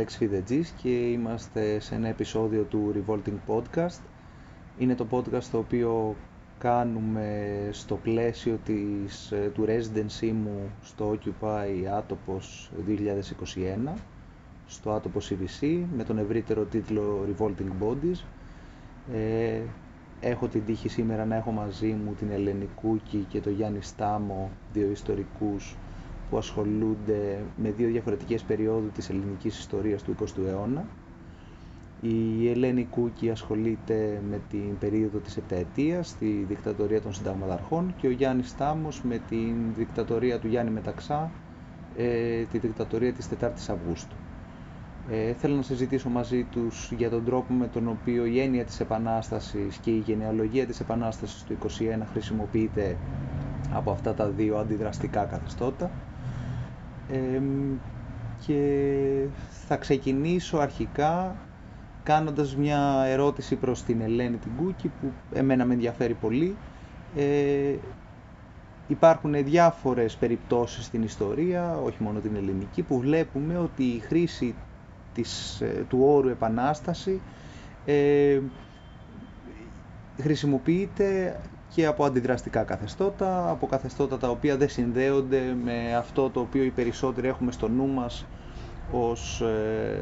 Αλέξη Φιδετζής και είμαστε σε ένα επεισόδιο του Revolting Podcast. Είναι το podcast το οποίο κάνουμε στο πλαίσιο της, ε, του residency μου στο Occupy Άτοπος 2021 στο Άτοπος CVC με τον ευρύτερο τίτλο Revolting Bodies. Ε, έχω την τύχη σήμερα να έχω μαζί μου την Ελένη Κούκη και τον Γιάννη Στάμο, δύο ιστορικούς που ασχολούνται με δύο διαφορετικές περιόδους της ελληνικής ιστορίας του 20ου αιώνα. Η Ελένη Κούκη ασχολείται με την περίοδο της Επταετίας, τη δικτατορία των συνταγματαρχών και ο Γιάννης Στάμος με την δικτατορία του Γιάννη Μεταξά, ε, τη δικτατορία της 4ης Αυγούστου. Ε, θέλω να συζητήσω μαζί τους για τον τρόπο με τον οποίο η έννοια της Επανάστασης και η γενεαλογία της Επανάστασης του 21 χρησιμοποιείται από αυτά τα δύο αντιδραστικά καθεστώτα και θα ξεκινήσω αρχικά κάνοντας μια ερώτηση προς την Ελένη την Κούκη που εμένα με ενδιαφέρει πολύ. Ε, υπάρχουν διάφορες περιπτώσεις στην ιστορία, όχι μόνο την ελληνική, που βλέπουμε ότι η χρήση της, ε, του όρου επανάσταση ε, χρησιμοποιείται και από αντιδραστικά καθεστώτα, από καθεστώτα τα οποία δεν συνδέονται με αυτό το οποίο οι περισσότεροι έχουμε στο νου μας ως ε,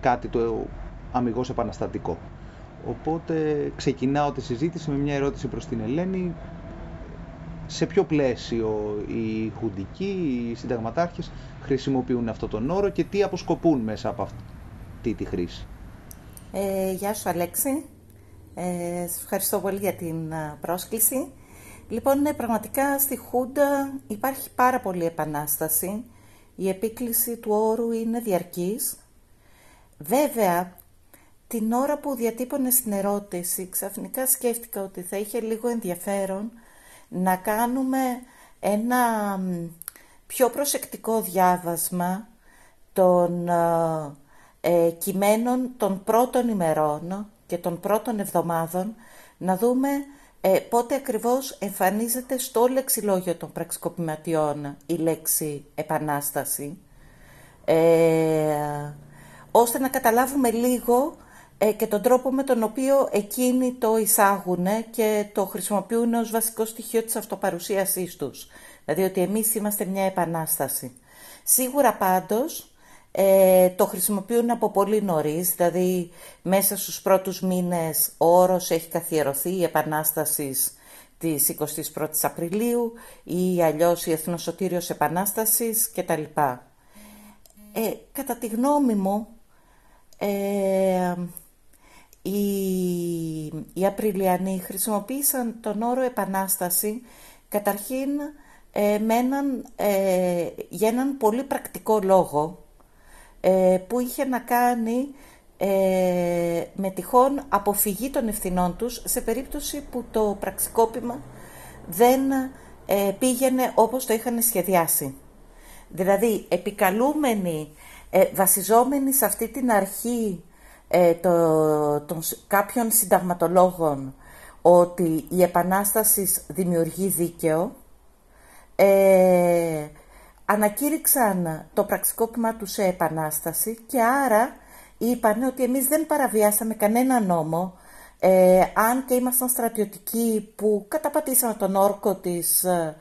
κάτι το αμυγός επαναστατικό. Οπότε ξεκινάω τη συζήτηση με μια ερώτηση προς την Ελένη. Σε ποιο πλαίσιο οι χουντικοί, οι συνταγματάρχες χρησιμοποιούν αυτό τον όρο και τι αποσκοπούν μέσα από αυτή τη χρήση; Ε, γεια σου Αλέξη. Ε, σας ευχαριστώ πολύ για την πρόσκληση. Λοιπόν, ναι, πραγματικά στη Χούντα υπάρχει πάρα πολύ επανάσταση. Η επίκληση του όρου είναι διαρκής. Βέβαια, την ώρα που διατύπωνε στην ερώτηση, ξαφνικά σκέφτηκα ότι θα είχε λίγο ενδιαφέρον να κάνουμε ένα πιο προσεκτικό διάβασμα των ε, κειμένων των πρώτων ημερών και των πρώτων εβδομάδων να δούμε ε, πότε ακριβώς εμφανίζεται στο λεξιλόγιο των πραξικοπηματιών η λέξη επανάσταση ε, ώστε να καταλάβουμε λίγο ε, και τον τρόπο με τον οποίο εκείνοι το εισάγουν και το χρησιμοποιούν ως βασικό στοιχείο της αυτοπαρουσίασής τους. Δηλαδή ότι εμείς είμαστε μια επανάσταση. Σίγουρα πάντως ε, το χρησιμοποιούν από πολύ νωρίς, δηλαδή μέσα στους πρώτους μήνες ο όρος έχει καθιερωθεί η Επανάσταση της 21ης Απριλίου ή αλλιώς η Εθνοσωτήριος Επανάστασης κτλ. Ε, κατά τη γνώμη μου, ε, οι, οι Απριλιανοί χρησιμοποίησαν τον όρο Επανάσταση καταρχήν ε, με ε, για έναν πολύ πρακτικό λόγο ε, που είχε να κάνει ε, με τυχόν αποφυγή των ευθυνών τους σε περίπτωση που το πραξικόπημα δεν ε, πήγαινε όπως το είχαν σχεδιάσει. Δηλαδή, επικαλούμενοι, βασιζόμενοι σε αυτή την αρχή το, των κάποιων συνταγματολόγων ότι η Επανάστασης δημιουργεί δίκαιο, ανακήρυξαν το πραξικόπημα τους σε επανάσταση και άρα είπαν ότι εμείς δεν παραβιάσαμε κανένα νόμο ε, αν και ήμασταν στρατιωτικοί που καταπατήσαμε τον όρκο της, ε,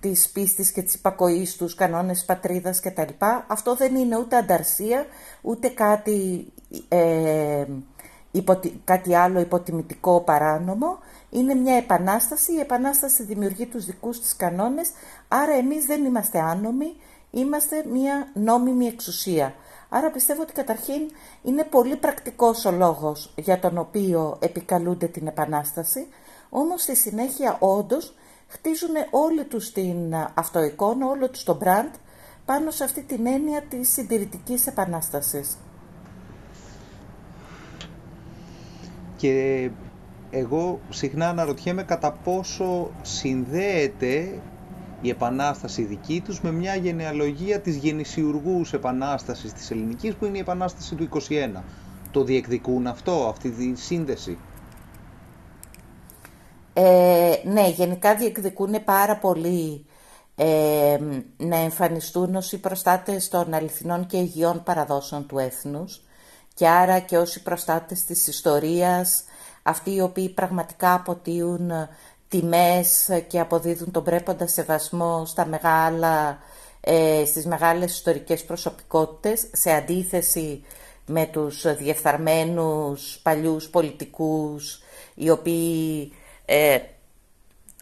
της πίστης και της υπακοής τους, κανόνες πατρίδας κτλ. Αυτό δεν είναι ούτε ανταρσία, ούτε κάτι, ε, κάτι άλλο υποτιμητικό παράνομο. Είναι μια επανάσταση, η επανάσταση δημιουργεί τους δικούς της κανόνες, άρα εμείς δεν είμαστε άνομοι, είμαστε μια νόμιμη εξουσία. Άρα πιστεύω ότι καταρχήν είναι πολύ πρακτικός ο λόγος για τον οποίο επικαλούνται την επανάσταση, όμως στη συνέχεια όντως χτίζουν όλοι τους την αυτοεικόνα, όλο τους το brand, πάνω σε αυτή την έννοια της συντηρητικής επανάστασης. Και εγώ συχνά αναρωτιέμαι κατά πόσο συνδέεται η επανάσταση δική τους με μια γενεαλογία της γεννησιουργούς επανάστασης της ελληνικής που είναι η επανάσταση του 21. Το διεκδικούν αυτό, αυτή τη σύνδεση; Ε, ναι, γενικά διεκδικούν πάρα πολύ ε, να εμφανιστούν ως οι προστάτες των αληθινών και υγιών παραδόσεων του έθνους και άρα και ως οι προστάτες της ιστορίας, αυτοί οι οποίοι πραγματικά αποτείουν τιμές και αποδίδουν τον πρέποντα σεβασμό στα μεγάλα, ε, στις μεγάλες ιστορικές προσωπικότητες, σε αντίθεση με τους διεφθαρμένους παλιούς πολιτικούς, οι οποίοι ε,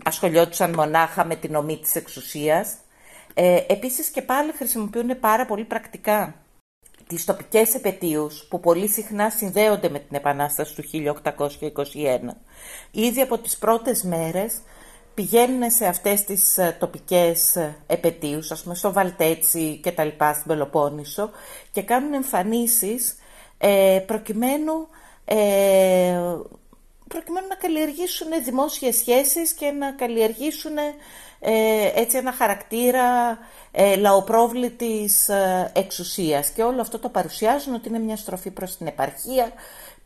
ασχολιόντουσαν μονάχα με την ομή της εξουσίας. Ε, επίσης και πάλι χρησιμοποιούν πάρα πολύ πρακτικά τις τοπικές επαιτίους που πολύ συχνά συνδέονται με την Επανάσταση του 1821. Ήδη από τις πρώτες μέρες πηγαίνουν σε αυτές τις ε, τοπικές ε, επαιτίους, ας πούμε στο Βαλτέτσι και τα λοιπά στην Πελοπόννησο και κάνουν εμφανίσεις ε, προκειμένου, ε, προκειμένου να καλλιεργήσουν δημόσιες σχέσεις και να καλλιεργήσουν ε, έτσι ένα χαρακτήρα ε, λαοπρόβλητης ε, εξουσίας. Και όλο αυτό το παρουσιάζουν ότι είναι μια στροφή προς την επαρχία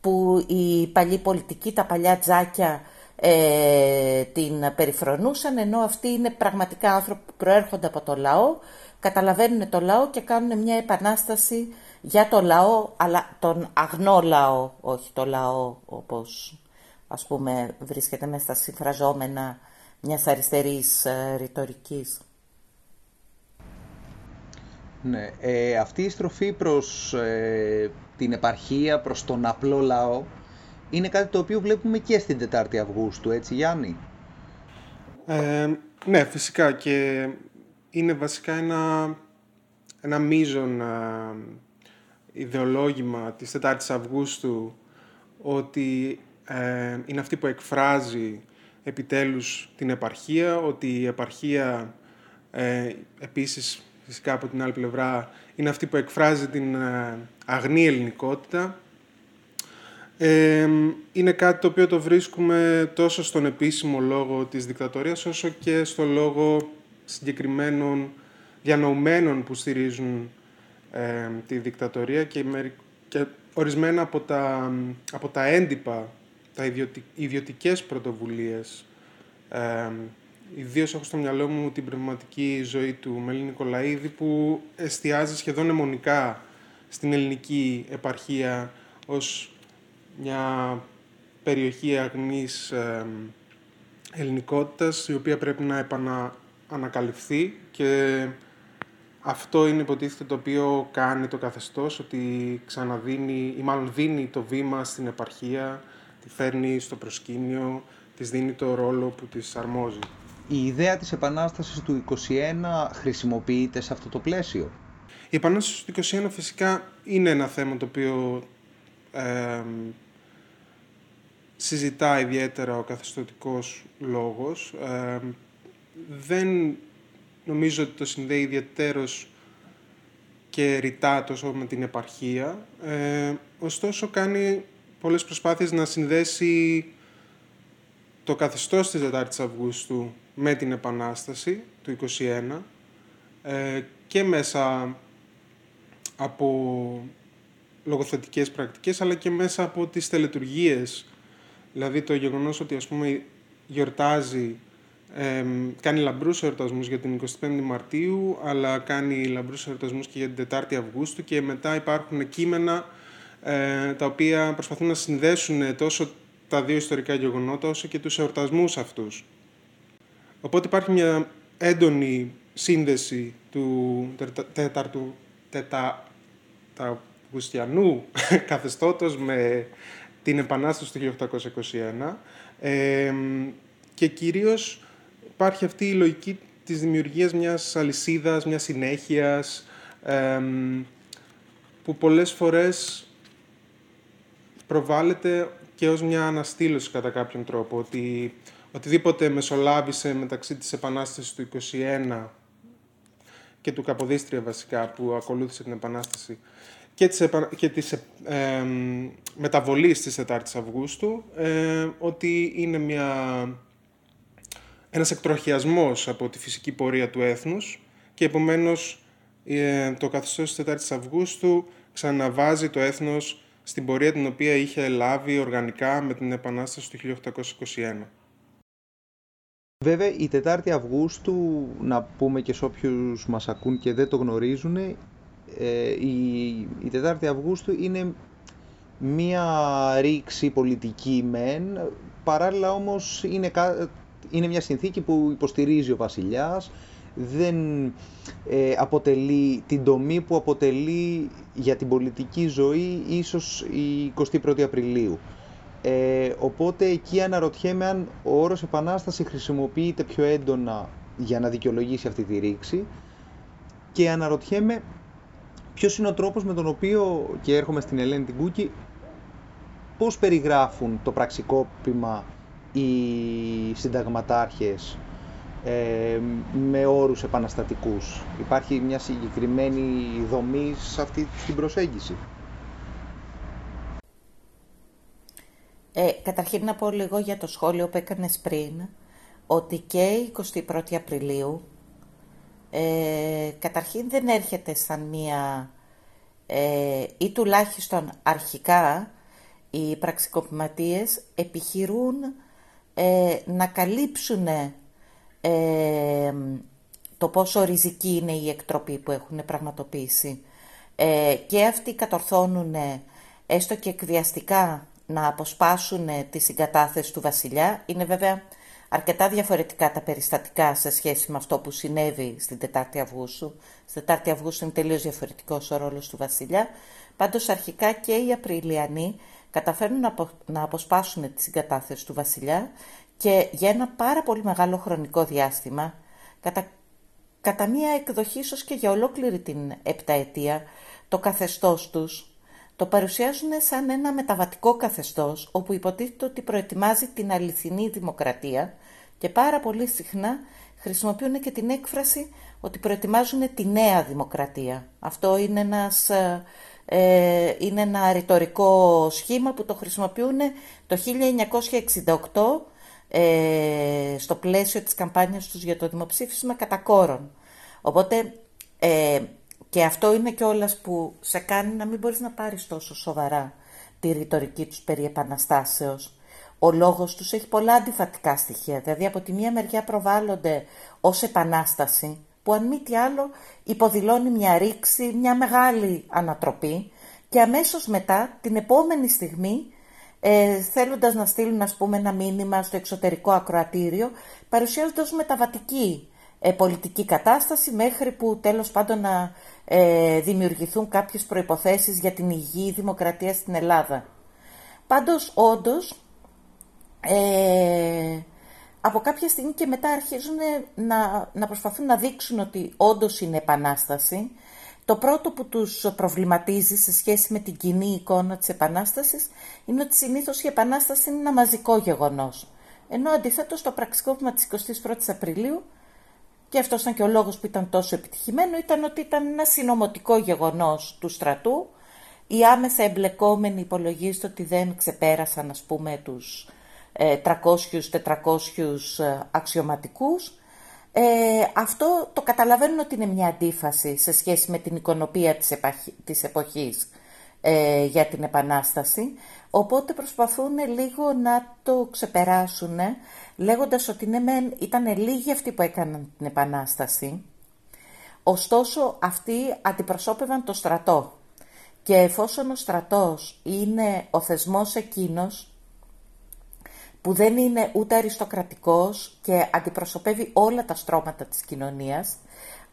που οι παλιοί πολιτικοί, τα παλιά τζάκια ε, την περιφρονούσαν ενώ αυτοί είναι πραγματικά άνθρωποι που προέρχονται από το λαό καταλαβαίνουν το λαό και κάνουν μια επανάσταση για το λαό αλλά τον αγνό λαό όχι το λαό όπως ας πούμε βρίσκεται μέσα στα συμφραζόμενα μιας αριστερής ε, ρητορικής. Ναι, ε, αυτή η στροφή προς ε, την επαρχία, προς τον απλό λαό, είναι κάτι το οποίο βλέπουμε και στην 4η Αυγούστου, έτσι Γιάννη; Ε, ναι, φυσικά και είναι βασικά ένα, ένα μείζον ε, ιδεολόγημα της 4ης Αυγούστου ότι ε, είναι αυτή που εκφράζει επιτέλους την επαρχία, ότι η επαρχία ε, επίσης φυσικά από την άλλη πλευρά είναι αυτή που εκφράζει την ε, αγνή ελληνικότητα. Ε, είναι κάτι το οποίο το βρίσκουμε τόσο στον επίσημο λόγο της δικτατορίας όσο και στο λόγο συγκεκριμένων διανοουμένων που στηρίζουν ε, τη δικτατορία και, και ορισμένα από τα, από τα έντυπα τα ιδιωτικ, ιδιωτικές πρωτοβουλίες. Ε, ιδίως έχω στο μυαλό μου την πνευματική ζωή του Μελή Νικολαίδη που εστιάζει σχεδόν αιμονικά στην ελληνική επαρχία ως μια περιοχή αγνής ε, ελληνικότητας η οποία πρέπει να επαναανακαλυφθεί και αυτό είναι υποτίθεται το οποίο κάνει το καθεστώς ότι ξαναδίνει ή μάλλον δίνει το βήμα στην επαρχία τη φέρνει στο προσκήνιο, της δίνει το ρόλο που της αρμόζει. Η ιδέα της Επανάστασης του 21 χρησιμοποιείται σε αυτό το πλαίσιο; Η Επανάσταση του 21 φυσικά είναι ένα θέμα το οποίο ε, συζητά ιδιαίτερα ο καθεστωτικός λόγος. δεν νομίζω ότι το συνδέει ιδιαίτερος και ρητά τόσο με την επαρχία. Ε, ωστόσο κάνει πολλές προσπάθειες να συνδέσει το καθεστώς της 4ης Αυγούστου με την Επανάσταση του 1921 ε, και μέσα από λογοθετικές πρακτικές αλλά και μέσα από τις τελετουργίες. Δηλαδή το γεγονός ότι ας πούμε γιορτάζει, ε, κάνει λαμπρούς εορτασμούς για την 25η Μαρτίου αλλά κάνει λαμπρούς εορτασμούς και για την 4η Αυγούστου και μετά υπάρχουν κείμενα ε, τα οποία προσπαθούν να συνδέσουν τόσο τα δύο ιστορικά γεγονότα όσο και τους εορτασμούς αυτούς. Οπότε υπάρχει μια έντονη σύνδεση του τέταρτου τετά, τα Αυγουστιανού καθεστώτος με την Επανάσταση του 1821 ε, και κυρίως υπάρχει αυτή η λογική της δημιουργίας μιας αλυσίδας, μιας συνέχειας ε, που πολλές φορές προβάλλεται και ως μια αναστήλωση κατά κάποιον τρόπο, ότι οτιδήποτε μεσολάβησε μεταξύ της Επανάστασης του 21 και του Καποδίστρια βασικά που ακολούθησε την Επανάσταση και της, και της ε, μεταβολής της 4ης Αυγούστου, ε, ότι είναι μια, ένας εκτροχιασμός από τη φυσική πορεία του έθνους και επομένως ε, το καθεστώς της 4ης Αυγούστου ξαναβάζει το έθνος στην πορεία την οποία είχε λάβει οργανικά με την Επανάσταση του 1821. Βέβαια η 4η Αυγούστου, να πούμε και σε όποιους μας ακούν και δεν το γνωρίζουν, ε, η, η 4η Αυγούστου είναι μία ρήξη πολιτική μεν, παράλληλα όμως είναι, είναι μια συνθήκη που υποστηρίζει ο βασιλιάς, δεν ε, αποτελεί την τομή που αποτελεί για την πολιτική ζωή ίσως η 21η Απριλίου. Ε, οπότε εκεί αναρωτιέμαι αν ο όρος επανάσταση χρησιμοποιείται πιο έντονα για να δικαιολογήσει αυτή τη ρήξη και αναρωτιέμαι ποιος είναι ο τρόπος με τον οποίο, και έρχομαι στην Ελένη την Κούκη, πώς περιγράφουν το πραξικόπημα οι συνταγματάρχες ε, με όρους επαναστατικούς. Υπάρχει μια συγκεκριμένη δομή σε αυτή την προσέγγιση. Ε, καταρχήν να πω λίγο για το σχόλιο που έκανες πριν, ότι και η 21η Απριλίου ε, καταρχήν δεν έρχεται σαν μία ε, ή τουλάχιστον αρχικά οι πραξικοπηματίες επιχειρούν ε, να καλύψουν ε, το πόσο ριζική είναι η εκτροπή που έχουν πραγματοποιήσει. Ε, και αυτοί κατορθώνουν έστω και εκβιαστικά να αποσπάσουν τη συγκατάθεση του βασιλιά. Είναι βέβαια αρκετά διαφορετικά τα περιστατικά σε σχέση με αυτό που συνέβη στην 4η Αυγούστου. Στην 4η Αυγούστου είναι τελείως διαφορετικός ο ρόλος του βασιλιά. Πάντως αρχικά και οι Απριλιανοί καταφέρνουν να αποσπάσουν τη συγκατάθεση του βασιλιά και για ένα πάρα πολύ μεγάλο χρονικό διάστημα, κατά, κατά μία εκδοχή ίσως και για ολόκληρη την επταετία, το καθεστώς τους το παρουσιάζουν σαν ένα μεταβατικό καθεστώς όπου υποτίθεται ότι προετοιμάζει την αληθινή δημοκρατία και πάρα πολύ συχνά χρησιμοποιούν και την έκφραση ότι προετοιμάζουν τη νέα δημοκρατία. Αυτό είναι, ένας, ε, είναι ένα ρητορικό σχήμα που το χρησιμοποιούν το 1968 ε, στο πλαίσιο της καμπάνιας τους για το δημοψήφισμα κατά κόρον. Οπότε ε, και αυτό είναι και όλας που σε κάνει να μην μπορείς να πάρεις τόσο σοβαρά τη ρητορική τους περί επαναστάσεως. Ο λόγος τους έχει πολλά αντιφατικά στοιχεία, δηλαδή από τη μία μεριά προβάλλονται ως επανάσταση, που αν μη τι άλλο υποδηλώνει μια ρήξη, μια μεγάλη ανατροπή και αμέσως μετά, την επόμενη στιγμή, ε, θέλοντας να στείλουν ας πούμε ένα μήνυμα στο εξωτερικό ακροατήριο, παρουσιάζοντας μεταβατική ε, πολιτική κατάσταση μέχρι που τέλος πάντων να ε, δημιουργηθούν κάποιες προϋποθέσεις για την υγιή δημοκρατία στην Ελλάδα. Πάντως, όντως, ε, από κάποια στιγμή και μετά αρχίζουν να, να προσπαθούν να δείξουν ότι όντως είναι επανάσταση το πρώτο που τους προβληματίζει σε σχέση με την κοινή εικόνα της Επανάστασης είναι ότι συνήθως η Επανάσταση είναι ένα μαζικό γεγονός. Ενώ αντιθέτως το πραξικόπημα της 21ης Απριλίου και αυτός ήταν και ο λόγος που ήταν τόσο επιτυχημένο, ήταν ότι ήταν ένα συνωμοτικό γεγονός του στρατού. Οι άμεσα εμπλεκόμενοι υπολογίζεται ότι δεν ξεπέρασαν, ας πούμε, τους 300-400 ε, αξιωματικούς ε, αυτό το καταλαβαίνουν ότι είναι μια αντίφαση σε σχέση με την οικονομία της, της εποχής ε, για την Επανάσταση, οπότε προσπαθούν λίγο να το ξεπεράσουν, λέγοντας ότι ναι, μεν, ήταν λίγοι αυτοί που έκαναν την Επανάσταση, ωστόσο αυτοί αντιπροσώπευαν το στρατό. Και εφόσον ο στρατός είναι ο θεσμός εκείνος που δεν είναι ούτε αριστοκρατικός και αντιπροσωπεύει όλα τα στρώματα της κοινωνίας.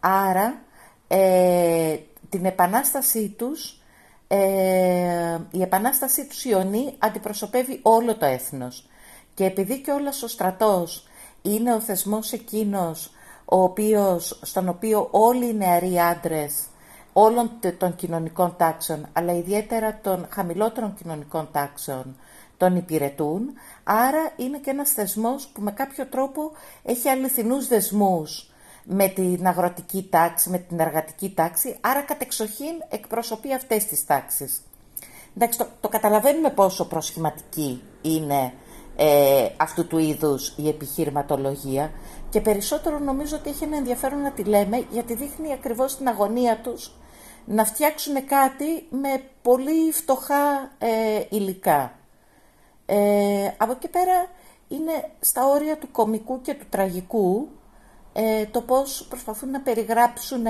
Άρα ε, την επανάστασή τους, ε, η επανάστασή τους Ιωνή αντιπροσωπεύει όλο το έθνος. Και επειδή και όλας ο στρατός είναι ο θεσμός εκείνος ο οποίος, στον οποίο όλοι οι νεαροί άντρες όλων των κοινωνικών τάξεων, αλλά ιδιαίτερα των χαμηλότερων κοινωνικών τάξεων, τον υπηρετούν, άρα είναι και ένας θεσμός που με κάποιο τρόπο έχει αληθινούς δεσμούς με την αγροτική τάξη, με την εργατική τάξη, άρα κατεξοχήν εκπροσωπεί αυτές τις τάξεις. Εντάξει, το, το καταλαβαίνουμε πόσο προσχηματική είναι ε, αυτού του είδους η επιχειρηματολογία και περισσότερο νομίζω ότι έχει ένα ενδιαφέρον να τη λέμε γιατί δείχνει ακριβώς την αγωνία τους να φτιάξουν κάτι με πολύ φτωχά ε, υλικά. Ε, από εκεί πέρα είναι στα όρια του κομικού και του τραγικού ε, το πώς προσπαθούν να περιγράψουν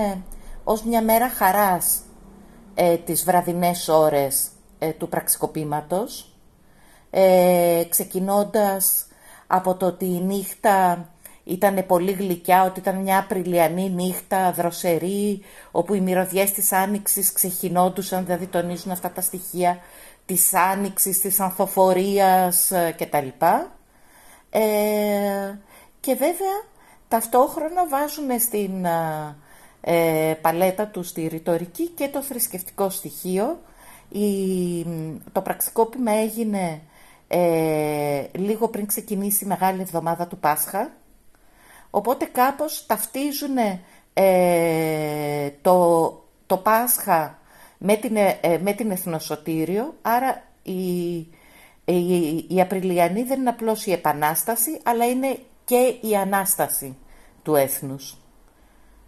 ως μια μέρα χαράς ε, τις βραδινές ώρες ε, του πραξικοπήματος, ε, ξεκινώντας από το ότι η νύχτα ήταν πολύ γλυκιά, ότι ήταν μια απριλιανή νύχτα, δροσερή, όπου οι μυρωδιές της άνοιξης ξεχυνόντουσαν, δηλαδή τονίζουν αυτά τα στοιχεία της άνοιξης, της ανθοφορίας ε, κτλ. Ε, και βέβαια ταυτόχρονα βάζουν στην ε, παλέτα τους στη ρητορική και το θρησκευτικό στοιχείο. Η, το πραξικόπημα έγινε ε, λίγο πριν ξεκινήσει η Μεγάλη Εβδομάδα του Πάσχα, οπότε κάπως ταυτίζουν ε, το, το Πάσχα με την, ε, με την Εθνοσωτήριο, άρα η, η, η Απριλιανή δεν είναι απλώς η Επανάσταση, αλλά είναι και η Ανάσταση του έθνους.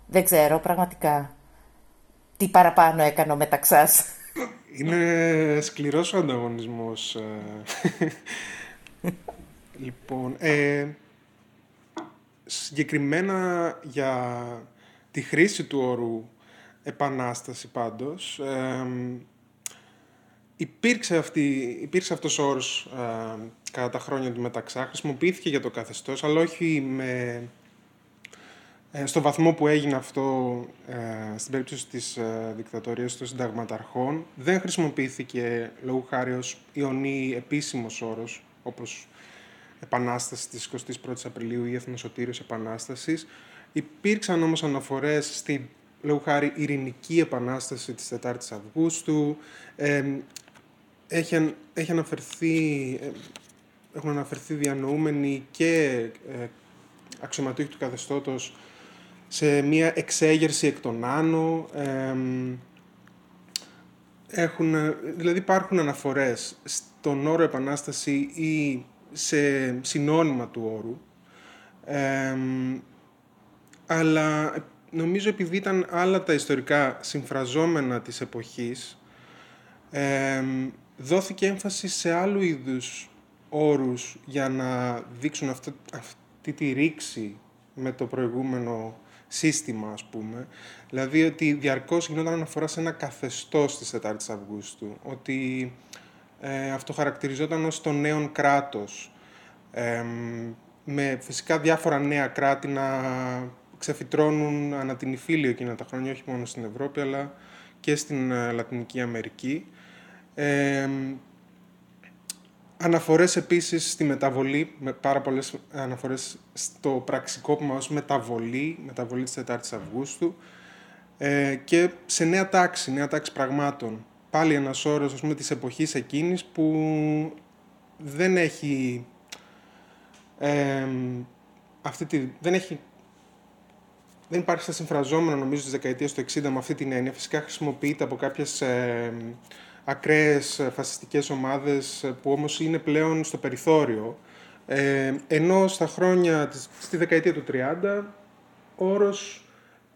Δεν ξέρω πραγματικά τι παραπάνω έκανε ο Μεταξάς. Είναι σκληρός ο ανταγωνισμός. Ε. λοιπόν, ε, συγκεκριμένα για τη χρήση του όρου επανάσταση πάντως, ε, υπήρξε, αυτή, υπήρξε αυτός ο όρος ε, κατά τα χρόνια του Μεταξά, χρησιμοποιήθηκε για το καθεστώς, αλλά όχι με ε, στο βαθμό που έγινε αυτό ε, στην περίπτωση της ε, δικτατορίας των συνταγματαρχών, δεν χρησιμοποιήθηκε λόγου χάρη ως ιονή επίσημος όρος, όπως Επανάσταση της 21ης Απριλίου ή Εθνοσωτήριος Επανάστασης. Υπήρξαν όμως αναφορές στη λόγου χάρη ειρηνική επανάσταση της 4ης Αυγούστου. Ε, έχει, έχει αναφερθεί, ε, έχουν αναφερθεί διανοούμενοι και ε, αξιωματούχοι του καθεστώτος σε μια εξέγερση εκ των άνω. έχουν, δηλαδή υπάρχουν αναφορές στον όρο επανάσταση ή σε συνώνυμα του όρου. αλλά νομίζω επειδή ήταν άλλα τα ιστορικά συμφραζόμενα της εποχής, δόθηκε έμφαση σε άλλου είδους όρους για να δείξουν αυτό, αυτή τη ρήξη με το προηγούμενο σύστημα, ας πούμε. Δηλαδή ότι διαρκώς γινόταν αναφορά σε ένα καθεστώς της 4ης Αυγούστου, ότι ε, αυτό χαρακτηριζόταν ως το νέο κράτος, με φυσικά διάφορα νέα κράτη να ξεφυτρώνουν ανά την Ιφίλιο εκείνα τα χρόνια, όχι μόνο στην Ευρώπη, αλλά και στην ε, Λατινική Αμερική. Αναφορές επίσης στη μεταβολή, με πάρα πολλές αναφορές στο πραξικόπημα ως μεταβολή, μεταβολή της 4ης Αυγούστου ε, και σε νέα τάξη, νέα τάξη πραγμάτων. Πάλι ένας όρος, ας πούμε, της εποχής εκείνης που δεν έχει, ε, αυτή τη, δεν έχει δεν υπάρχει στα συμφραζόμενα νομίζω της δεκαετίας του 60 με αυτή την έννοια. Φυσικά χρησιμοποιείται από κάποιες ε, ακραίες ε, φασιστικές ομάδες ε, που όμως είναι πλέον στο περιθώριο. Ε, ενώ στα χρόνια, στη δεκαετία του 30, ο όρος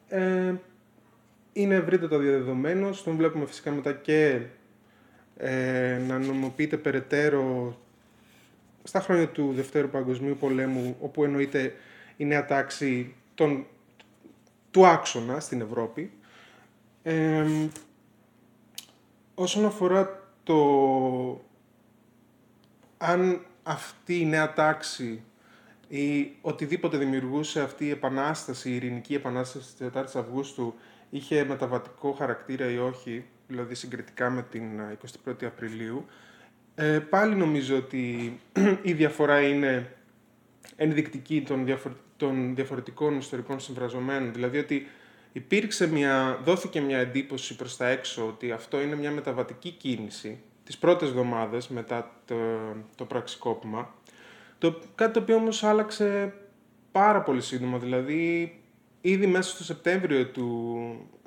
ε, είναι ευρύτερα διαδεδομένος. Τον βλέπουμε φυσικά μετά και ε, να νομοποιείται περαιτέρω στα χρόνια του Δευτέρου Παγκοσμίου Πολέμου, όπου εννοείται η νέα τάξη των, του άξονα στην Ευρώπη. Ε, όσον αφορά το αν αυτή η νέα τάξη ή οτιδήποτε δημιουργούσε αυτή η επανάσταση, η ειρηνική επανάσταση της 4 Αυγούστου είχε μεταβατικό χαρακτήρα ή όχι, δηλαδή συγκριτικά με την 21η Απριλίου, ε, πάλι νομίζω ότι η διαφορά είναι ενδεικτική των, των διαφορετικών ιστορικών συμφραζομένων. Δηλαδή ότι υπήρξε μια, δόθηκε μια εντύπωση προς τα έξω ότι αυτό είναι μια μεταβατική κίνηση τις πρώτες εβδομάδες μετά το, το πραξικόπημα, το, κάτι το οποίο όμως άλλαξε πάρα πολύ σύντομα, δηλαδή ήδη μέσα στο Σεπτέμβριο του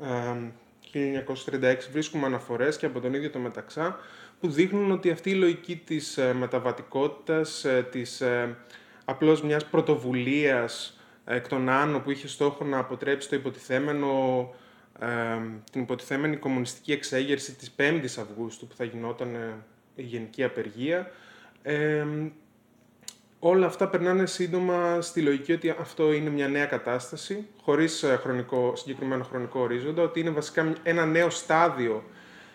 ε, 1936 βρίσκουμε αναφορές και από τον ίδιο το Μεταξά που δείχνουν ότι αυτή η λογική της ε, μεταβατικότητας, ε, της ε, απλώς μιας πρωτοβουλίας εκ των άνω που είχε στόχο να αποτρέψει το υποτιθέμενο, ε, την υποτιθέμενη κομμουνιστική εξέγερση της 5ης Αυγούστου που θα γινόταν ε, η γενική απεργία, όλα αυτά περνάνε σύντομα στη λογική ότι αυτό είναι μια νέα κατάσταση, χωρίς ε, χρονικό, συγκεκριμένο χρονικό ορίζοντα, ότι είναι βασικά ένα νέο στάδιο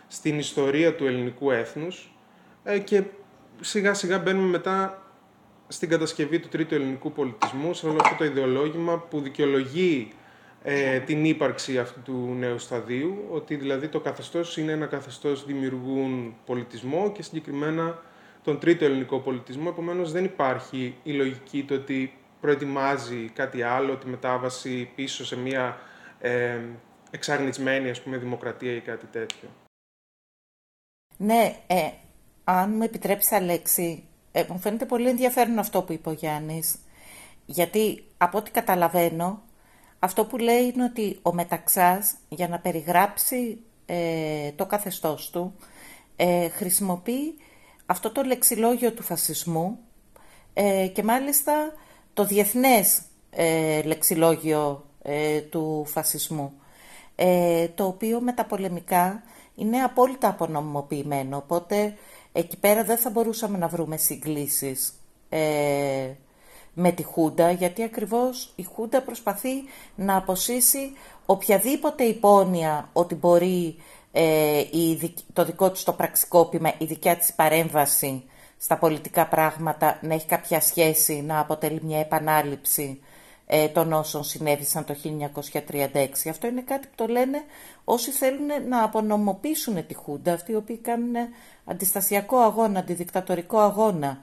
στην ιστορία του ελληνικού έθνους. Ε, και σιγά σιγά μπαίνουμε μετά στην κατασκευή του τρίτου ελληνικού πολιτισμού, σε όλο αυτό το ιδεολόγημα που δικαιολογεί ε, την ύπαρξη αυτού του νέου σταδίου, ότι δηλαδή το καθεστώς είναι ένα καθεστώς δημιουργούν πολιτισμό και συγκεκριμένα τον τρίτο ελληνικό πολιτισμό, επομένως δεν υπάρχει η λογική το ότι προετοιμάζει κάτι άλλο, τη μετάβαση πίσω σε μια ε, εξαρνισμένη ας πούμε, δημοκρατία ή κάτι τέτοιο. Ναι, ε, αν μου επιτρέψει Αλέξη, ε, μου φαίνεται πολύ ενδιαφέρον αυτό που είπε ο Γιάννης, γιατί από ό,τι καταλαβαίνω, αυτό που λέει είναι ότι ο Μεταξάς για να περιγράψει ε, το καθεστώς του ε, χρησιμοποιεί αυτό το λεξιλόγιο του φασισμού ε, και μάλιστα το διεθνές ε, λεξιλόγιο ε, του φασισμού, το οποίο με τα πολεμικά είναι απόλυτα απονομοποιημένο, οπότε εκεί πέρα δεν θα μπορούσαμε να βρούμε συγκλήσεις με τη Χούντα, γιατί ακριβώς η Χούντα προσπαθεί να αποσύσει οποιαδήποτε υπόνοια ότι μπορεί ε, το δικό της το πραξικόπημα, η δικιά της παρέμβαση στα πολιτικά πράγματα να έχει κάποια σχέση, να αποτελεί μια επανάληψη ε, των όσων συνέβησαν το 1936. Αυτό είναι κάτι που το λένε όσοι θέλουν να απονομοποιήσουν τη Χούντα, αυτοί οι οποίοι κάνουν αντιστασιακό αγώνα, αντιδικτατορικό αγώνα.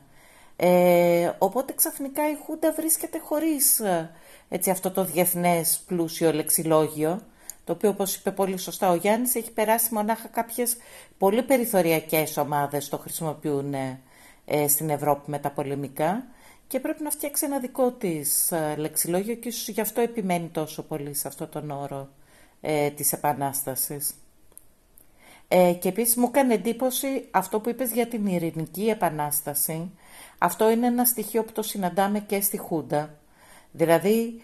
Ε, οπότε ξαφνικά η Χούντα βρίσκεται χωρίς ε, έτσι, αυτό το διεθνές πλούσιο λεξιλόγιο το οποίο όπως είπε πολύ σωστά ο Γιάννης έχει περάσει μονάχα κάποιες πολύ περιθωριακές ομάδες το χρησιμοποιούν ε, στην Ευρώπη με τα πολεμικά και πρέπει να φτιάξει ένα δικό της ε, λεξιλόγιο και ίσως γι' αυτό επιμένει τόσο πολύ σε αυτό τον όρο ε, της Επανάστασης. Ε, και επίσης μου έκανε εντύπωση αυτό που είπες για την ειρηνική επανάσταση. Αυτό είναι ένα στοιχείο που το συναντάμε και στη Χούντα. Δηλαδή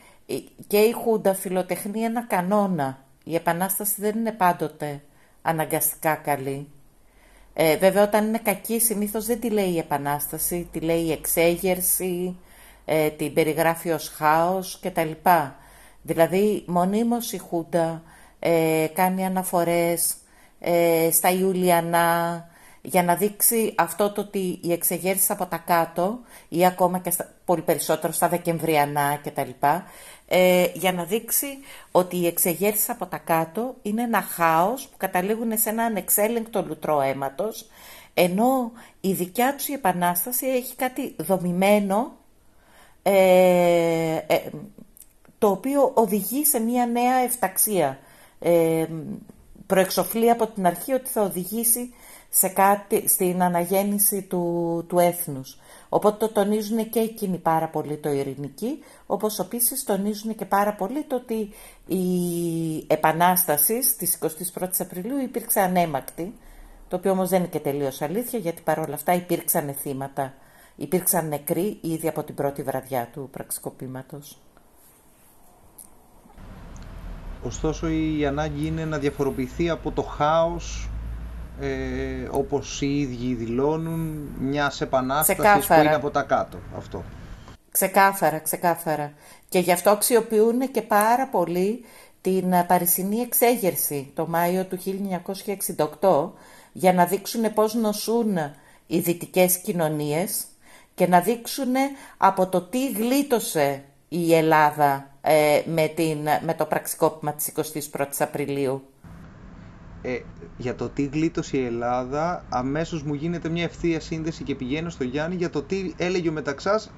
και η Χούντα φιλοτεχνεί ένα κανόνα η επανάσταση δεν είναι πάντοτε αναγκαστικά καλή. Ε, βέβαια όταν είναι κακή συνήθως δεν τη λέει η επανάσταση, τη λέει η εξέγερση, ε, την περιγράφει ως χάος κτλ. Δηλαδή μονίμως η Χούντα ε, κάνει αναφορές ε, στα Ιουλιανά για να δείξει αυτό το ότι οι εξεγέρσεις από τα κάτω ή ακόμα και στα, πολύ περισσότερο στα Δεκεμβριανά κτλ ε, για να δείξει ότι οι εξεγέρσεις από τα κάτω είναι ένα χάος που καταλήγουν σε ένα ανεξέλεγκτο λουτρό αίματος, ενώ η δικιά τους η επανάσταση έχει κάτι δομημένο, ε, ε, το οποίο οδηγεί σε μια νέα εφταξία. Ε, προεξοφλεί από την αρχή ότι θα οδηγήσει σε κάτι, στην αναγέννηση του, του έθνους. Οπότε το τονίζουν και εκείνοι πάρα πολύ το ειρηνική, όπως επίσης τονίζουν και πάρα πολύ το ότι η επανάσταση στις 21 Απριλίου υπήρξε ανέμακτη, το οποίο όμως δεν είναι και τελείως αλήθεια, γιατί παρόλα αυτά υπήρξαν θύματα, υπήρξαν νεκροί ήδη από την πρώτη βραδιά του πραξικοπήματος. Ωστόσο η ανάγκη είναι να διαφοροποιηθεί από το χάος ε, όπως οι ίδιοι δηλώνουν μια επανάσταση που είναι από τα κάτω. Αυτό. Ξεκάθαρα, ξεκάθαρα. Και γι' αυτό αξιοποιούν και πάρα πολύ την Παρισινή εξέγερση το Μάιο του 1968 για να δείξουν πώς νοσούν οι δυτικές κοινωνίες και να δείξουν από το τι γλίτωσε η Ελλάδα ε, με, την, με το πραξικόπημα της 21ης Απριλίου ε, για το τι γλίτωσε η Ελλάδα, αμέσως μου γίνεται μια ευθεία σύνδεση και πηγαίνω στο Γιάννη για το τι έλεγε ο Μεταξάς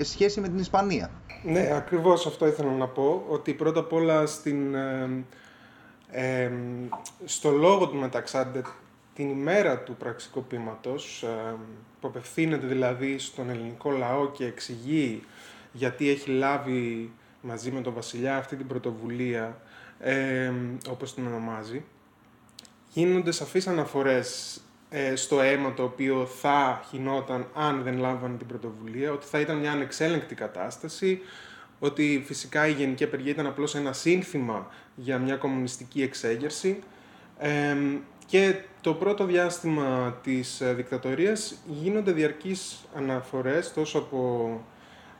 σχέση με την Ισπανία. Ναι, ακριβώς αυτό ήθελα να πω, ότι πρώτα απ' όλα στην, ε, στο λόγο του Μεταξάντε την ημέρα του πραξικοπήματος, ε, που απευθύνεται δηλαδή στον ελληνικό λαό και εξηγεί γιατί έχει λάβει μαζί με τον βασιλιά αυτή την πρωτοβουλία, ε, όπως την ονομάζει, γίνονται σαφείς αναφορές ε, στο αίμα το οποίο θα χινόταν αν δεν λάμβανε την πρωτοβουλία, ότι θα ήταν μια ανεξέλεγκτη κατάσταση, ότι φυσικά η γενική απεργία ήταν απλώς ένα σύνθημα για μια κομμουνιστική εξέγερση. Και το πρώτο διάστημα της ε, δικτατορίας γίνονται διαρκείς αναφορές τόσο από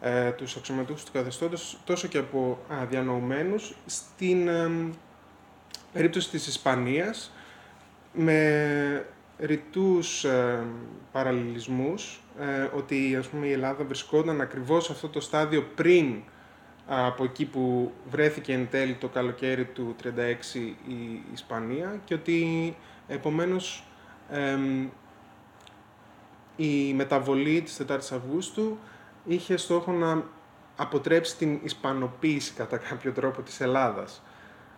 ε, τους αξιωματούχους του καθεστώτος, τόσο και από α, διανοουμένους, στην ε, περίπτωση της Ισπανίας, με ρητούς ε, παραλληλισμούς, ε, ότι ας πούμε, η Ελλάδα βρισκόταν ακριβώς σε αυτό το στάδιο πριν από εκεί που βρέθηκε εν τέλει το καλοκαίρι του 1936 η Ισπανία και ότι επομένως η μεταβολή της 4ης Αυγούστου είχε στόχο να αποτρέψει την ισπανοποίηση κατά κάποιο τρόπο της Ελλάδας.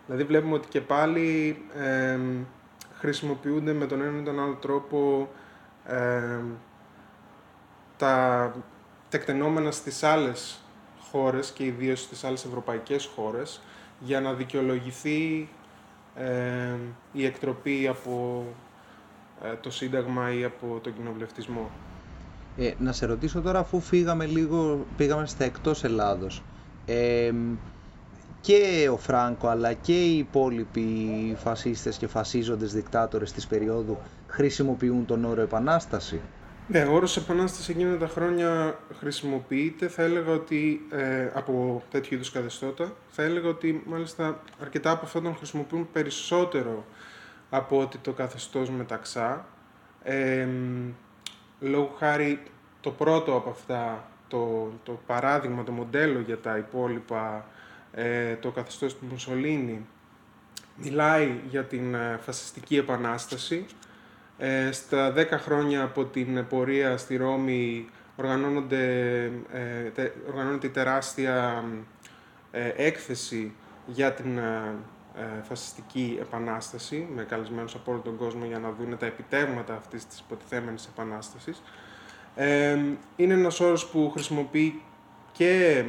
Δηλαδή βλέπουμε ότι και πάλι χρησιμοποιούνται με τον ένα ή τον άλλο τρόπο τα τεκτενόμενα στις άλλες χώρες και ιδίως στις άλλες ευρωπαϊκές χώρες για να δικαιολογηθεί η εκτροπή από ε, το Σύνταγμα ή από τον κοινοβουλευτισμό. Ε, να σε ρωτήσω τώρα, αφού φύγαμε λίγο, πήγαμε στα εκτός Ελλάδος, και ο Φράνκο αλλά και οι υπόλοιποι φασίστες και φασίζοντες δικτάτορες της περίοδου χρησιμοποιούν τον όρο Επανάσταση. Ναι, ο όρος Επανάσταση εκείνα τα χρόνια χρησιμοποιείται. Θα έλεγα ότι ε, από τέτοιου είδους καθεστώτα, θα έλεγα ότι μάλιστα αρκετά από αυτά τον χρησιμοποιούν περισσότερο από ότι το καθεστώς μεταξά. Ε, λόγω χάρη το πρώτο από αυτά, το, το παράδειγμα, το μοντέλο για τα υπόλοιπα, ε, το καθεστώς του Μουσολίνη, μιλάει για την ε, φασιστική επανάσταση. Ε, στα 10 χρόνια από την πορεία στη Ρώμη οργανώνονται, ε, οργανώνεται η τεράστια έκθεση για την ε, φασιστική επανάσταση με καλεσμένους από όλο τον κόσμο για να δουν τα επιτεύγματα αυτής της υποτιθέμενης επανάστασης. Ε, είναι ένας όρος που χρησιμοποιεί και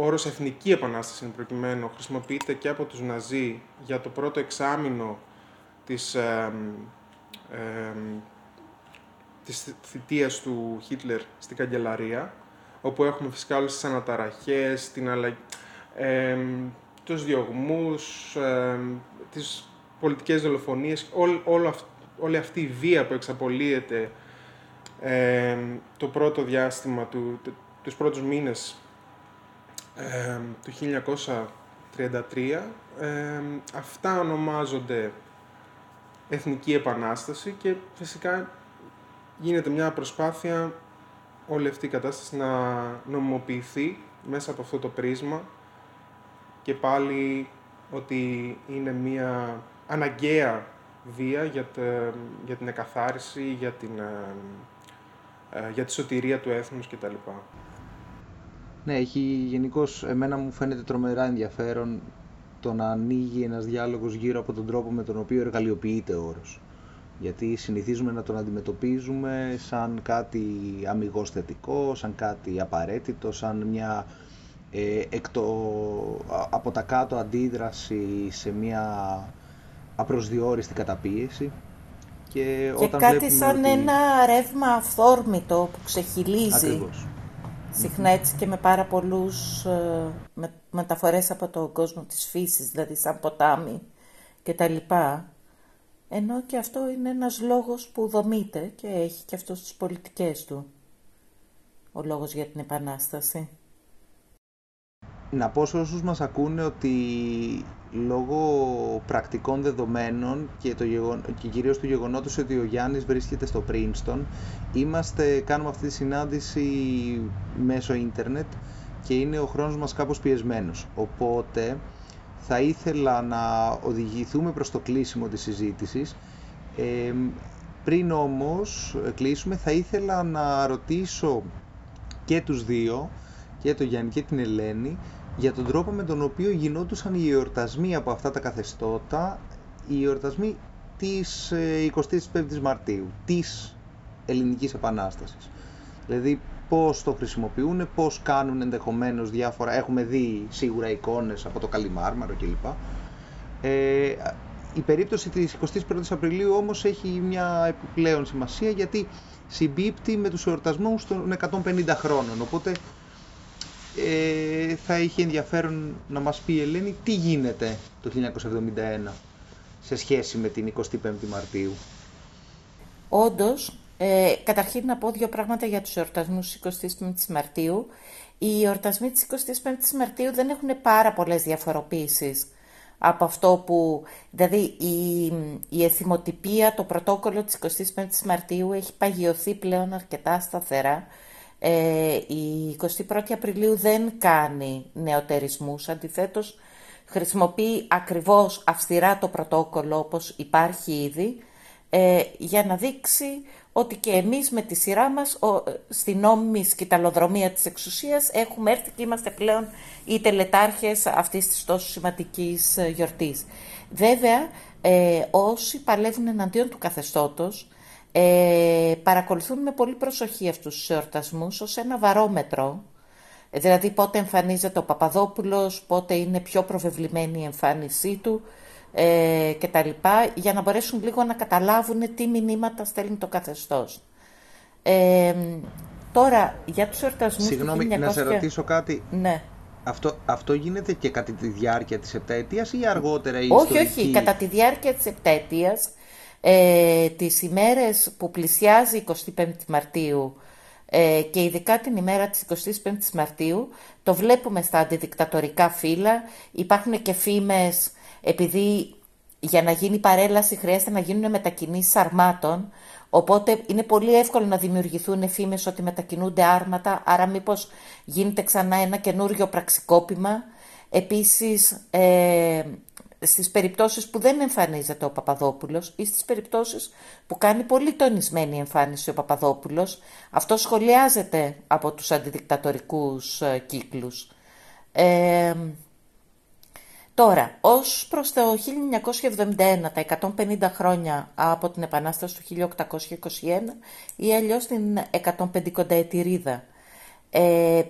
ο όρος εθνική επανάσταση είναι προκειμένου, χρησιμοποιείται και από τους Ναζί για το πρώτο εξάμεινο της, ε, ε, της θητείας του Χίτλερ στην καγκελαρία, όπου έχουμε φυσικά όλες τις αναταραχές, την αλλαγή, τους διωγμούς, ε, τις πολιτικές δολοφονίες, όλ, όλη αυτή η βία που εξαπολύεται ε, το πρώτο διάστημα, του, τους πρώτους μήνες ε, του 1933, αυτά ονομάζονται Εθνική Επανάσταση και φυσικά γίνεται μια προσπάθεια όλη αυτή η κατάσταση να νομιμοποιηθεί μέσα από αυτό το πρίσμα και πάλι ότι είναι μια αναγκαία βία για, για την εκαθάριση, για, την, ε, ε, για τη σωτηρία του έθνους κτλ. Ναι, έχει γενικώς εμένα μου φαίνεται τρομερά ενδιαφέρον το να ανοίγει ένας διάλογος γύρω από τον τρόπο με τον οποίο εργαλειοποιείται ο όρος. Γιατί συνηθίζουμε να τον αντιμετωπίζουμε σαν κάτι αμυγός θετικό, σαν κάτι απαραίτητο, σαν μια ε, από τα κάτω αντίδραση σε μια απροσδιόριστη καταπίεση. Και, και όταν κάτι σαν ένα ρεύμα αυθόρμητο που ξεχυλίζει. Ακριβώς. Συχνά έτσι και με πάρα πολλούς ε, με, μεταφορές από τον κόσμο της φύσης, δηλαδή σαν ποτάμι και τα λοιπά. Ενώ και αυτό είναι ένας λόγος που δομείται και έχει και αυτό τις πολιτικές του. Ο λόγος για την Επανάσταση να πω σε όσους μας ακούνε ότι λόγω πρακτικών δεδομένων και, το γεγον... και κυρίως του γεγονότος ότι ο Γιάννης βρίσκεται στο Princeton είμαστε, κάνουμε αυτή τη συνάντηση μέσω ίντερνετ και είναι ο χρόνος μας κάπως πιεσμένος. Οπότε θα ήθελα να οδηγηθούμε προς το κλείσιμο της συζήτησης. Ε, πριν όμως κλείσουμε θα ήθελα να ρωτήσω και τους δύο και τον Γιάννη και την Ελένη για τον τρόπο με τον οποίο γινόντουσαν οι εορτασμοί από αυτά τα καθεστώτα, οι εορτασμοί της 25ης ε, Μαρτίου, της Ελληνικής Επανάστασης. Δηλαδή πώς το χρησιμοποιούν, πώς κάνουν ενδεχομένως διάφορα, έχουμε δει σίγουρα εικόνες από το Καλιμάρμαρο κλπ. Ε, η περίπτωση της 21ης Απριλίου όμως έχει μια επιπλέον σημασία γιατί συμπίπτει με τους εορτασμούς των 150 χρόνων. Οπότε ε, θα είχε ενδιαφέρον να μας πει η Ελένη τι γίνεται το 1971 σε σχέση με την 25η Μαρτίου; Όντως, ε, καταρχήν να πω δύο πράγματα για τους εορτασμούς 25ης Μαρτίου. Οι εορτασμοί της 25ης Μαρτίου δεν έχουν πάρα πολλές διαφοροποίησεις από αυτό που, δηλαδή η, η εθιμοτυπία, το πρωτόκολλο της 25ης Μαρτίου έχει παγιωθεί πλέον αρκετά σταθερά. Ε, η 21η Απριλίου δεν κάνει νεοτερισμούς, αντιθέτως χρησιμοποιεί ακριβώς αυστηρά το πρωτόκολλο όπως υπάρχει ήδη, ε, για να δείξει ότι και εμείς με τη σειρά μας ο, στην νόμιμη σκηταλοδρομία της εξουσίας έχουμε έρθει και είμαστε πλέον οι τελετάρχες αυτής της τόσο σημαντικής ε, γιορτής. Βέβαια, ε, όσοι παλεύουν εναντίον του καθεστώτος ε, παρακολουθούν με πολύ προσοχή αυτούς τους εορτασμούς ως ένα βαρόμετρο Δηλαδή πότε εμφανίζεται ο Παπαδόπουλος, πότε είναι πιο προβεβλημένη η εμφάνισή του ε, και τα λοιπά, για να μπορέσουν λίγο να καταλάβουν τι μηνύματα στέλνει το καθεστώς. Ε, τώρα, για τους εορτασμούς Συγγνώμη, 1900... να σε ρωτήσω κάτι. Ναι. Αυτό, αυτό γίνεται και κατά τη διάρκεια της επταετίας ή αργότερα η όχι, ιστορική... Όχι, κατά τη διάρκεια της επταετίας, ε, τις ημέρες που πλησιάζει 25 Μαρτίου ε, και ειδικά την ημέρα της 25ης Μαρτίου το βλέπουμε στα αντιδικτατορικά φύλλα. Υπάρχουν και φήμες, επειδή για να γίνει παρέλαση χρειάζεται να γίνουν μετακινήσεις αρμάτων, οπότε είναι πολύ εύκολο να δημιουργηθούν φήμες ότι μετακινούνται άρματα, άρα μήπως γίνεται ξανά ένα καινούριο πραξικόπημα. Επίσης, ε, στις περιπτώσεις που δεν εμφανίζεται ο Παπαδόπουλος ή στις περιπτώσεις που κάνει πολύ τονισμένη εμφάνιση ο Παπαδόπουλος, αυτό σχολιάζεται από τους αντιδικτατορικούς ε, κύκλους. Ε, τώρα, ως προς το 1971, τα 150 χρόνια από την Επανάσταση του 1821 ή αλλιώς την 150 ετηρίδα, ε,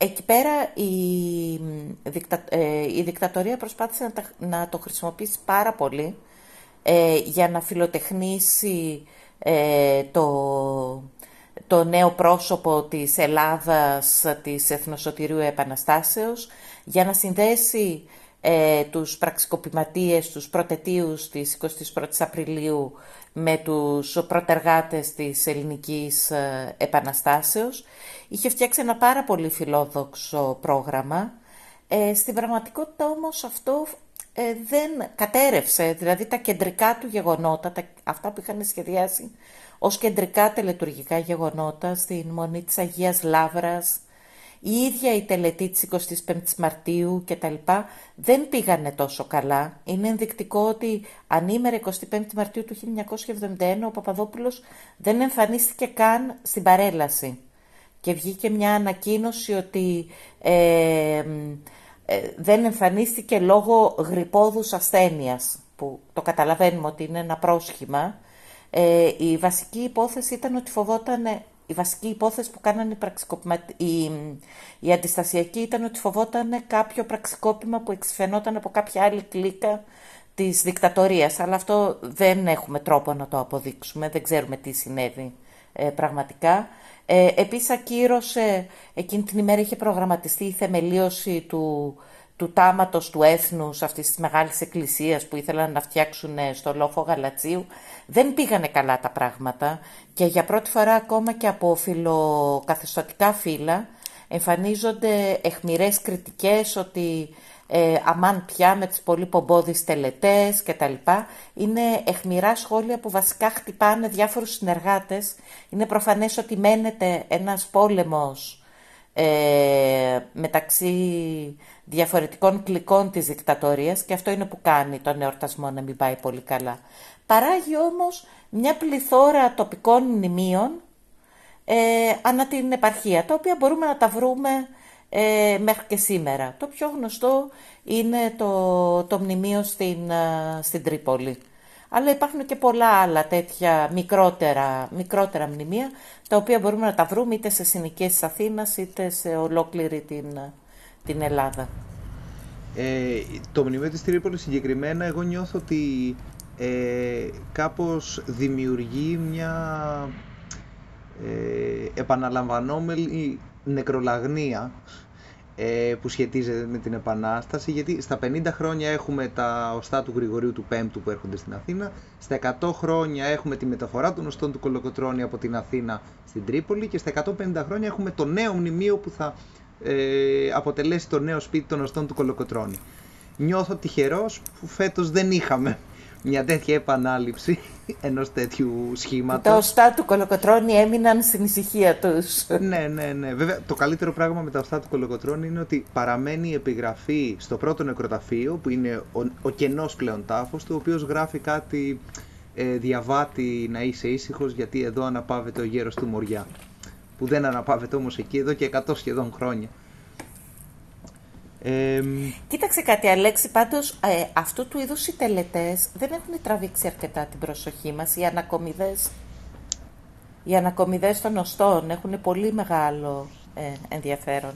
Εκεί πέρα η, δικτα, ε, η δικτατορία προσπάθησε να, το χρησιμοποιήσει πάρα πολύ ε, για να φιλοτεχνήσει ε, το, το νέο πρόσωπο της Ελλάδας της Εθνοσωτηρίου Επαναστάσεως, για να συνδέσει ε, τους πραξικοπηματίες, τους προτετίους της 21ης Απριλίου με τους προτεργάτες της ελληνικής ε, επαναστάσεως. Είχε φτιάξει ένα πάρα πολύ φιλόδοξο πρόγραμμα. Ε, στην πραγματικότητα όμως αυτό ε, δεν κατέρευσε, δηλαδή τα κεντρικά του γεγονότα, τα, αυτά που είχαν σχεδιάσει ως κεντρικά τελετουργικά γεγονότα στην Μονή της Αγίας Λάβρας, η ίδια η τελετή της 25ης Μαρτίου και τα λοιπά δεν πήγανε τόσο καλά. Είναι ενδεικτικό ότι ανήμερα 25η Μαρτίου του 1971 ο Παπαδόπουλος δεν εμφανίστηκε καν στην παρέλαση. Και βγήκε μια ανακοίνωση ότι ε, ε, δεν εμφανίστηκε λόγω γρυπόδους ασθένειας, που το καταλαβαίνουμε ότι είναι ένα πρόσχημα. Ε, η βασική υπόθεση ήταν ότι φοβόταν η βασική υπόθεση που κάνανε οι, η... η αντιστασιακοί ήταν ότι φοβόταν κάποιο πραξικόπημα που εξφαινόταν από κάποια άλλη κλίκα της δικτατορίας. Αλλά αυτό δεν έχουμε τρόπο να το αποδείξουμε, δεν ξέρουμε τι συνέβη ε, πραγματικά. Ε, επίσης ακύρωσε, εκείνη την ημέρα είχε προγραμματιστεί η θεμελίωση του του τάματος του έθνους αυτής της μεγάλης εκκλησίας που ήθελαν να φτιάξουν ε, στο λόφο Γαλατσίου. Δεν πήγανε καλά τα πράγματα και για πρώτη φορά ακόμα και από φιλοκαθεστωτικά φύλλα εμφανίζονται εχμηρές κριτικές ότι ε, αμάν πια με τις πολύ πομπόδεις τελετές και τα λοιπά. Είναι εχμηρά σχόλια που βασικά χτυπάνε διάφορους συνεργάτες. Είναι προφανές ότι μένεται ένας πόλεμος ε, μεταξύ διαφορετικών κλικών της δικτατορίας και αυτό είναι που κάνει τον εορτασμό να μην πάει πολύ καλά. Παράγει όμως μια πληθώρα τοπικών μνημείων ε, ανά την επαρχία, τα οποία μπορούμε να τα βρούμε ε, μέχρι και σήμερα. Το πιο γνωστό είναι το, το μνημείο στην, ε, στην Τρίπολη. Αλλά υπάρχουν και πολλά άλλα τέτοια μικρότερα, μικρότερα μνημεία, τα οποία μπορούμε να τα βρούμε είτε σε συνοικίες της Αθήνας, είτε σε ολόκληρη την, την Ελλάδα. Ε, το μνημείο της Τρίπολης συγκεκριμένα εγώ νιώθω ότι ε, κάπως δημιουργεί μια ε, επαναλαμβανόμενη νεκρολαγνία ε, που σχετίζεται με την Επανάσταση, γιατί στα 50 χρόνια έχουμε τα οστά του Γρηγορίου του Πέμπτου που έρχονται στην Αθήνα, στα 100 χρόνια έχουμε τη μεταφορά των οστών του Κολοκοτρώνη από την Αθήνα στην Τρίπολη και στα 150 χρόνια έχουμε το νέο μνημείο που θα ε, αποτελέσει το νέο σπίτι των οστών του Κολοκοτρώνη. Νιώθω τυχερός που φέτος δεν είχαμε μια τέτοια επανάληψη ενός τέτοιου σχήματος. Τα οστά του κολοκοτρώνη έμειναν στην ησυχία τους. ναι, ναι, ναι. Βέβαια, το καλύτερο πράγμα με τα οστά του κολοκοτρώνη είναι ότι παραμένει η επιγραφή στο πρώτο νεκροταφείο, που είναι ο, ο κενός πλέον τάφος, του, ο οποίος γράφει κάτι ε, διαβάτη να είσαι ήσυχος, γιατί εδώ αναπαύεται ο γέρος του Μοριά. Που δεν αναπαύεται όμως εκεί εδώ και 100 σχεδόν χρόνια. Κοίταξε κάτι, Αλέξη, πάντως ε, αυτού του είδους οι τελετές δεν έχουν τραβήξει αρκετά την προσοχή μας. Οι ανακομιδές, οι ανακομιδές των οστών έχουν πολύ μεγάλο ε, ενδιαφέρον.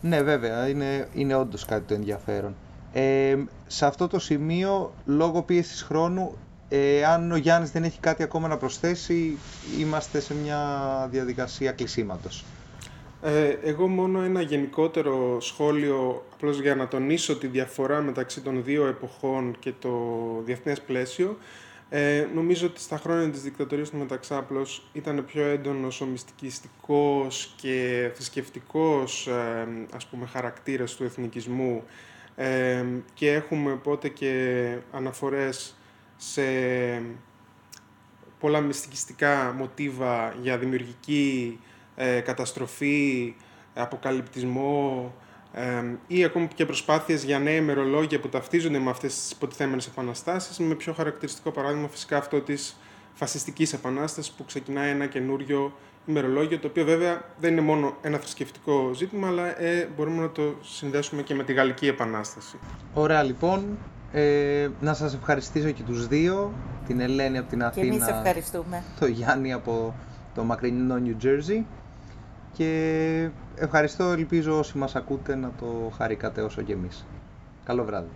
Ναι, βέβαια, είναι, είναι όντως κάτι το ενδιαφέρον. Ε, σε αυτό το σημείο, λόγω πίεσης χρόνου, ε, αν ο Γιάννης δεν έχει κάτι ακόμα να προσθέσει, είμαστε σε μια διαδικασία κλεισίματος. Ε, εγώ μόνο ένα γενικότερο σχόλιο, απλώς για να τονίσω τη διαφορά μεταξύ των δύο εποχών και το διεθνές πλαίσιο. Ε, νομίζω ότι στα χρόνια της δικτατορίας του Μεταξάπλος ήταν πιο έντονος ο μυστικιστικός και θρησκευτικός ε, ας πούμε, χαρακτήρας του εθνικισμού ε, και έχουμε πότε και αναφορές σε πολλά μυστικιστικά μοτίβα για δημιουργική ε, καταστροφή, αποκαλυπτισμό ε, ή ακόμη και προσπάθειες για νέα ημερολόγια που ταυτίζονται με αυτές τις υποτιθέμενες επαναστάσεις, με πιο χαρακτηριστικό παράδειγμα φυσικά αυτό της φασιστικής επανάστασης που ξεκινάει ένα καινούριο ημερολόγιο, το οποίο βέβαια δεν είναι μόνο ένα θρησκευτικό ζήτημα, αλλά ε, μπορούμε να το συνδέσουμε και με τη Γαλλική Επανάσταση. Ωραία λοιπόν. Ε, να σας ευχαριστήσω και τους δύο, την Ελένη από την Αθήνα, και εμείς ευχαριστούμε. το Γιάννη από το μακρινό New Jersey και ευχαριστώ, ελπίζω όσοι μας ακούτε να το χαρήκατε όσο και εμείς. Καλό βράδυ.